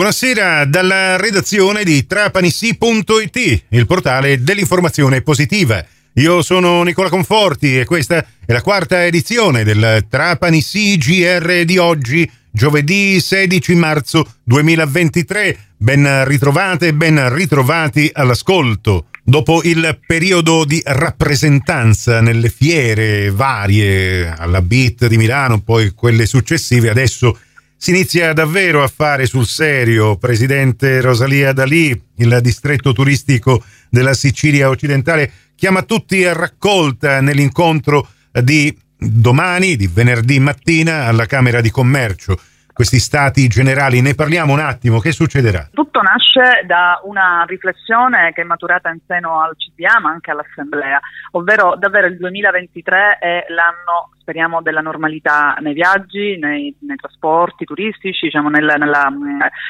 Buonasera dalla redazione di trapanissi.it, il portale dell'informazione positiva. Io sono Nicola Conforti e questa è la quarta edizione del Trapanissi GR di oggi, giovedì 16 marzo 2023. Ben ritrovate ben ritrovati all'ascolto. Dopo il periodo di rappresentanza nelle fiere varie, alla BIT di Milano, poi quelle successive, adesso si inizia davvero a fare sul serio, Presidente Rosalia Dalì, il distretto turistico della Sicilia occidentale, chiama tutti a raccolta nell'incontro di domani, di venerdì mattina, alla Camera di Commercio questi stati generali. Ne parliamo un attimo, che succederà? Tutto nasce da una riflessione che è maturata in seno al CDA ma anche all'Assemblea, ovvero davvero il 2023 è l'anno speriamo della normalità nei viaggi, nei, nei trasporti turistici, diciamo nella, nella,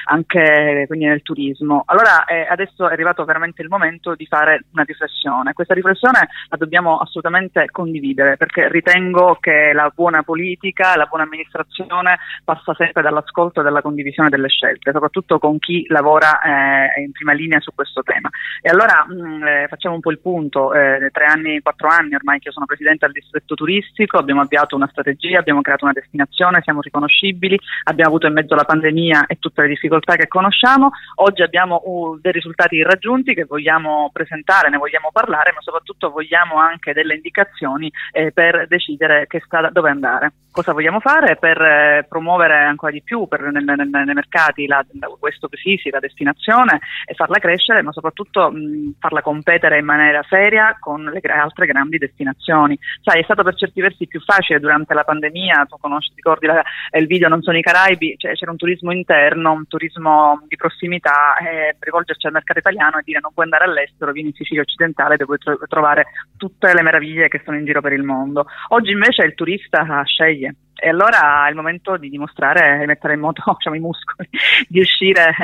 anche nel turismo. Allora eh, adesso è arrivato veramente il momento di fare una riflessione. Questa riflessione la dobbiamo assolutamente condividere perché ritengo che la buona politica, la buona amministrazione passa sempre dall'ascolto e dalla condivisione delle scelte, soprattutto con chi lavora eh, in prima linea su questo tema. E allora mh, mm, eh, facciamo un po' il punto, eh, tre anni, quattro anni ormai che io sono presidente del distretto turistico, abbiamo avviato una strategia, abbiamo creato una destinazione, siamo riconoscibili, abbiamo avuto in mezzo la pandemia e tutte le difficoltà che conosciamo, oggi abbiamo uh, dei risultati raggiunti che vogliamo presentare, ne vogliamo parlare, ma soprattutto vogliamo anche delle indicazioni eh, per decidere che strada, dove andare. Cosa vogliamo fare per eh, promuovere ancora di più per, nel, nel, nei mercati la, questo sì, la destinazione e farla crescere, ma soprattutto mh, farla competere in maniera seria con le altre grandi destinazioni. Sai, è stato per certi versi più facile facile durante la pandemia, tu conosci, ricordi la, il video Non sono i Caraibi, cioè, c'era un turismo interno, un turismo di prossimità, eh, rivolgerci al mercato italiano e dire non puoi andare all'estero, vieni in Sicilia occidentale dove puoi tro- trovare tutte le meraviglie che sono in giro per il mondo. Oggi invece il turista sceglie e allora è il momento di dimostrare, di mettere in moto diciamo, i muscoli, di uscire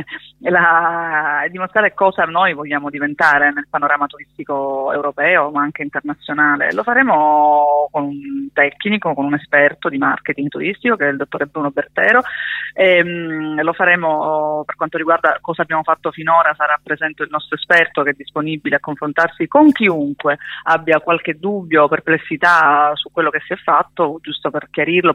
e dimostrare cosa noi vogliamo diventare nel panorama turistico europeo ma anche internazionale. Lo faremo con un tecnico, con un esperto di marketing turistico che è il dottore Bruno Bertero e, um, lo faremo per quanto riguarda cosa abbiamo fatto finora, sarà presente il nostro esperto che è disponibile a confrontarsi con chiunque abbia qualche dubbio o perplessità su quello che si è fatto, giusto per chiarirlo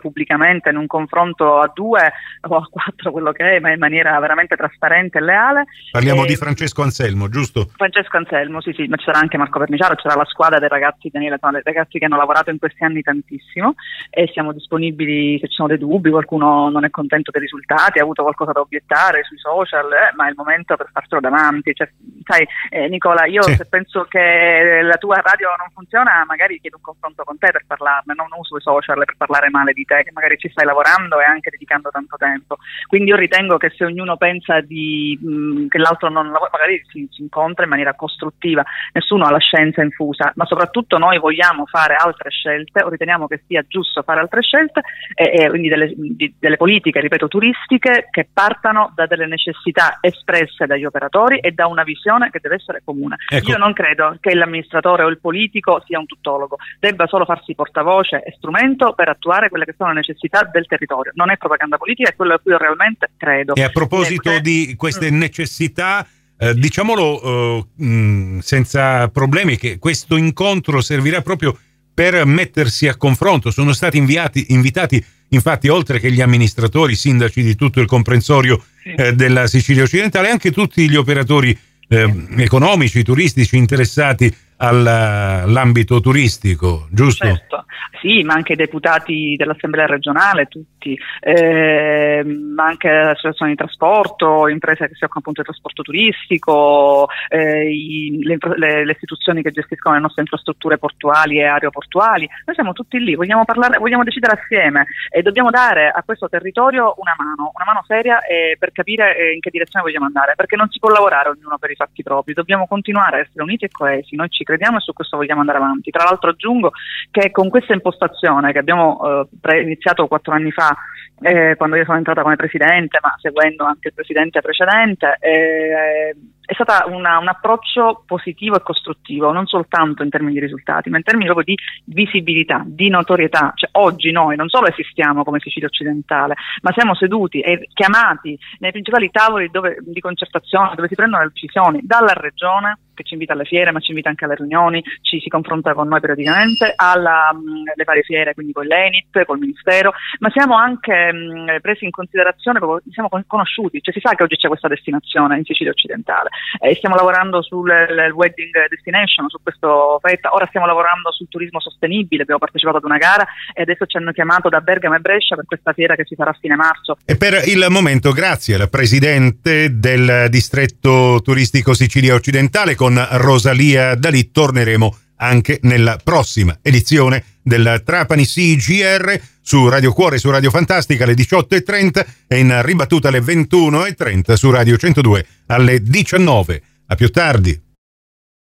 in un confronto a due o a quattro, quello che è, ma in maniera veramente trasparente e leale. Parliamo e... di Francesco Anselmo, giusto? Francesco Anselmo, sì, sì, ma c'era anche Marco Verniciaro, c'era la squadra dei ragazzi, Daniele, dei ragazzi che hanno lavorato in questi anni tantissimo e siamo disponibili se ci sono dei dubbi, qualcuno non è contento dei risultati, ha avuto qualcosa da obiettare sui social, eh, ma è il momento per farcelo davanti. Cioè, sai, eh, Nicola, io sì. se penso che la tua radio non funziona, magari chiedo un confronto con te per parlarne, non uso i social per parlare male di te che magari ci stai lavorando e anche dedicando tanto tempo. Quindi io ritengo che se ognuno pensa di, mh, che l'altro non lavora, magari si, si, incontra in maniera costruttiva, nessuno ha la scienza infusa, ma soprattutto noi vogliamo fare altre scelte o riteniamo che sia giusto fare altre scelte e, e quindi delle, di, delle politiche, ripeto, turistiche che partano da delle necessità espresse dagli operatori e da una visione che deve essere comune. Ecco. Io non credo che l'amministratore o il politico sia un tuttologo, debba solo farsi portavoce e strumento per attuare quelle che sono le necessità del territorio. Non è propaganda politica, è quello a cui io realmente credo. E a proposito Ecco. di queste mm. necessità, eh, diciamolo eh, mh, senza problemi, che questo incontro servirà proprio per mettersi a confronto. Sono stati inviati, invitati, infatti, oltre che gli amministratori, sindaci di tutto il comprensorio eh, della Sicilia occidentale, anche tutti gli operatori eh, economici, turistici interessati all'ambito turistico, giusto? Certo, sì, ma anche i deputati dell'Assemblea regionale, tutti, eh, ma anche associazioni di trasporto, imprese che si occupano appunto di trasporto turistico, eh, i, le, le, le, istituzioni che gestiscono le nostre infrastrutture portuali e aeroportuali. Noi siamo tutti lì, vogliamo, parlare, vogliamo decidere assieme e dobbiamo dare a questo territorio una mano, una mano seria eh, per capire eh, in che direzione vogliamo andare, perché non si può lavorare ognuno per i fatti propri, dobbiamo continuare a essere uniti e coesi. Noi ci crediamo e su questo vogliamo andare avanti. Tra l'altro aggiungo che con questa impostazione che abbiamo eh, iniziato quattro anni fa, eh, quando io sono entrata come presidente, ma seguendo anche il presidente precedente, eh, è stato un approccio positivo e costruttivo, non soltanto in termini di risultati, ma in termini proprio di visibilità, di notorietà. Cioè, oggi noi non solo esistiamo come Sicilia occidentale, ma siamo seduti e chiamati nei principali tavoli dove, di concertazione dove si prendono le decisioni dalla regione che ci invita alle fiere, ma ci invita anche alle riunioni, ci si confronta con noi periodicamente, alle mm, varie fiere, quindi con l'ENIT, col Ministero, ma siamo anche mh, mm, presi in considerazione, proprio, siamo conosciuti, cioè si sa che oggi c'è questa destinazione in Sicilia occidentale e stiamo lavorando sul wedding destination, su questo fetta, ora stiamo lavorando sul turismo sostenibile, abbiamo partecipato ad una gara e adesso ci hanno chiamato da Bergamo e Brescia per questa fiera che si farà a fine marzo. E per il momento grazie al Presidente del distretto turistico Sicilia occidentale con Rosalia Dalì torneremo anche nella prossima edizione del Trapani CGR su Radio Cuore su Radio Fantastica alle 18.30 e in ribattuta alle 21.30 su Radio 102 alle 19. A più tardi.